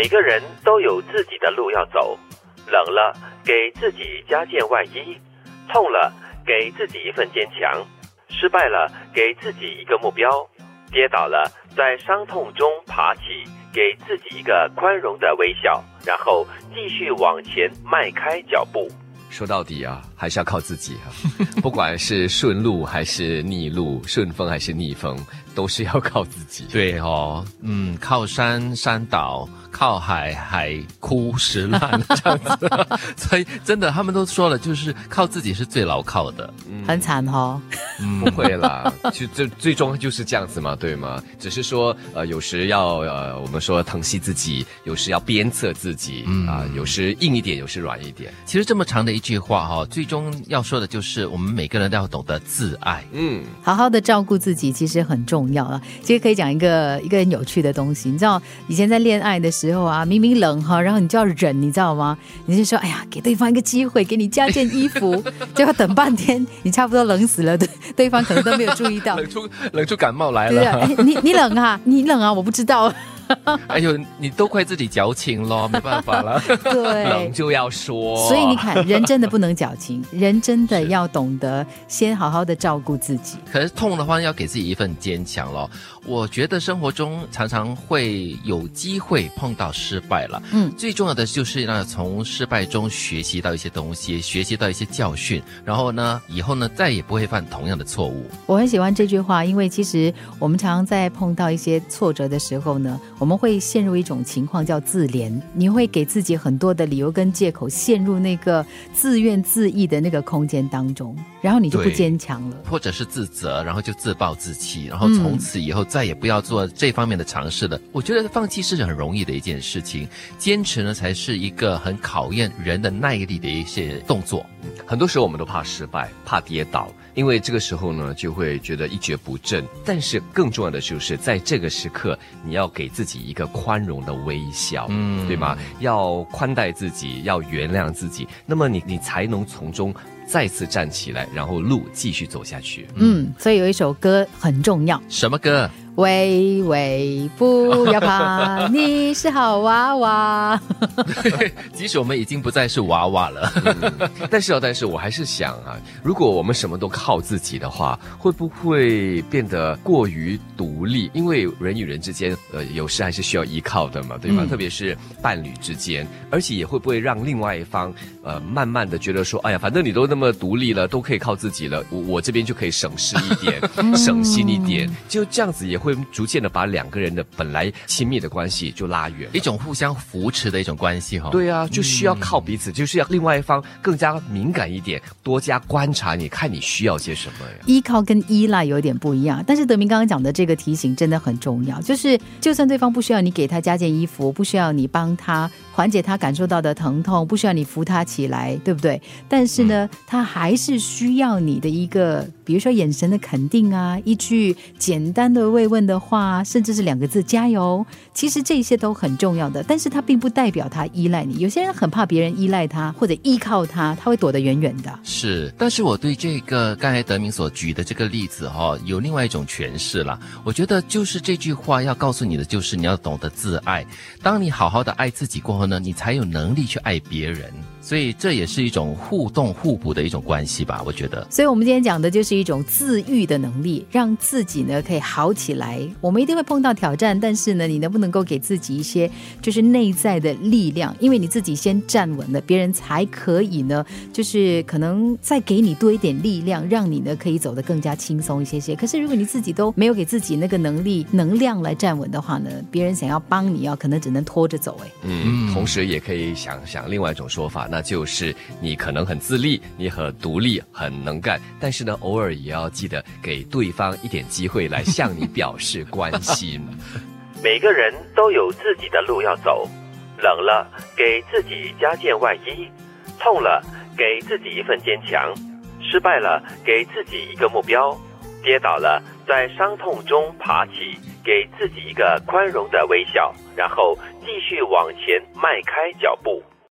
每个人都有自己的路要走，冷了给自己加件外衣，痛了给自己一份坚强，失败了给自己一个目标，跌倒了在伤痛中爬起，给自己一个宽容的微笑，然后继续往前迈开脚步。说到底啊，还是要靠自己啊，不管是顺路还是逆路，顺风还是逆风，都是要靠自己。对哦，嗯，靠山山倒，靠海海枯石烂这样子。所以真的，他们都说了，就是靠自己是最牢靠的。很惨哦。不会啦，就最最终就是这样子嘛，对吗？只是说，呃，有时要呃，我们说疼惜自己，有时要鞭策自己，啊，有时硬一点，有时软一点。其实这么长的一句话哈，最终要说的就是我们每个人都要懂得自爱。嗯，好好的照顾自己其实很重要啊。其实可以讲一个一个很有趣的东西，你知道以前在恋爱的时候啊，明明冷哈，然后你就要忍，你知道吗？你就说哎呀，给对方一个机会，给你加件衣服，结果等半天，你差不多冷死了，对，对方可能都没有注意到，冷出冷出感冒来对啊，你你冷啊，你冷啊，我不知道，哎呦，你都怪自己矫情咯，没办法了。对冷。就要说。所以你看，人真的不能矫情，人真的要懂得先好好的照顾自己。可是痛的话，要给自己一份坚强咯。我觉得生活中常常会有机会碰到失败了，嗯最重要的就是呢，从失败中学习到一些东西，学习到一些教训，然后呢，以后呢，再也不会犯同样的错误。我很喜欢这句话，因为其实我们常常在碰到一些挫折的时候呢，我们会陷入一种情况叫自怜，你会给自己很多的理由跟借口，陷入那个自怨自艾的那个空间当中，然后你就不坚强了。或者是自责，然后就自暴自弃，然后从此以后再也不要做这方面的尝试了。我觉得放弃是很容易的一件事情，坚持呢才是一个很考验人的耐力的一些动作。很多时候我们都怕失败，怕跌倒，因为这个时候呢，就会觉得一蹶不振。但是更重要的就是，在这个时刻，你要给自己一个宽容的微笑，嗯，对吗？要宽待自己，要原谅自己，那么你你才能从中再次站起来，然后路继续走下去。嗯，所以有一首歌很重要，什么歌？喂喂，不要怕，你是好娃娃。即使我们已经不再是娃娃了，但是啊，但是我还是想啊，如果我们什么都靠自己的话，会不会变得过于独立？因为人与人之间，呃，有时还是需要依靠的嘛，对吧？嗯特别是伴侣之间，而且也会不会让另外一方，呃，慢慢的觉得说，哎呀，反正你都那么独立了，都可以靠自己了，我我这边就可以省事一点，省心一点，就这样子也会逐渐的把两个人的本来亲密的关系就拉远。一种互相扶持的一种关系哈、对啊，就需要靠彼此，就是要另外一方更加敏感一点，多加观察你，看你需要些什么呀。依靠跟依赖有点不一样，但是德明刚刚讲的这个提醒真的很重要，就是就算对方不需要你给他加件衣服，不需要你帮他缓解他感受到的疼痛，不需要你扶他起来，对不对？但是呢，他还是需要你的一个，比如说眼神的肯定啊，一句简单的慰问的话，甚至是两个字加油，其实这些都很重要的。但是它并不代表他依赖你，有些人很怕别人依赖他或者依靠他，他会躲得远远的。是，但是我对这个刚才德明所举的这个例子哈、有另外一种诠释了。我觉得就是这句话要告诉你的，就是你要懂得自爱。当你好好的爱自己过后呢，你才有能力去爱别人。所以这也是一种互动互补的一种关系吧，我觉得。所以，我们今天讲的就是一种自愈的能力，让自己呢可以好起来。来我们一定会碰到挑战，但是呢，你能不能够给自己一些就是内在的力量？因为你自己先站稳了，别人才可以呢，就是可能再给你多一点力量，让你呢可以走得更加轻松一些些。可是，如果你自己都没有给自己那个能力、能量来站稳的话呢，别人想要帮你啊，可能只能拖着走。哎，嗯，同时也可以想想另外一种说法，那就是你可能很自立，你很独立，很能干，但是呢，偶尔也要记得给对方一点机会来向你表表示关心。每个人都有自己的路要走，冷了给自己加件外衣，痛了给自己一份坚强，失败了给自己一个目标，跌倒了在伤痛中爬起，给自己一个宽容的微笑，然后继续往前迈开脚步。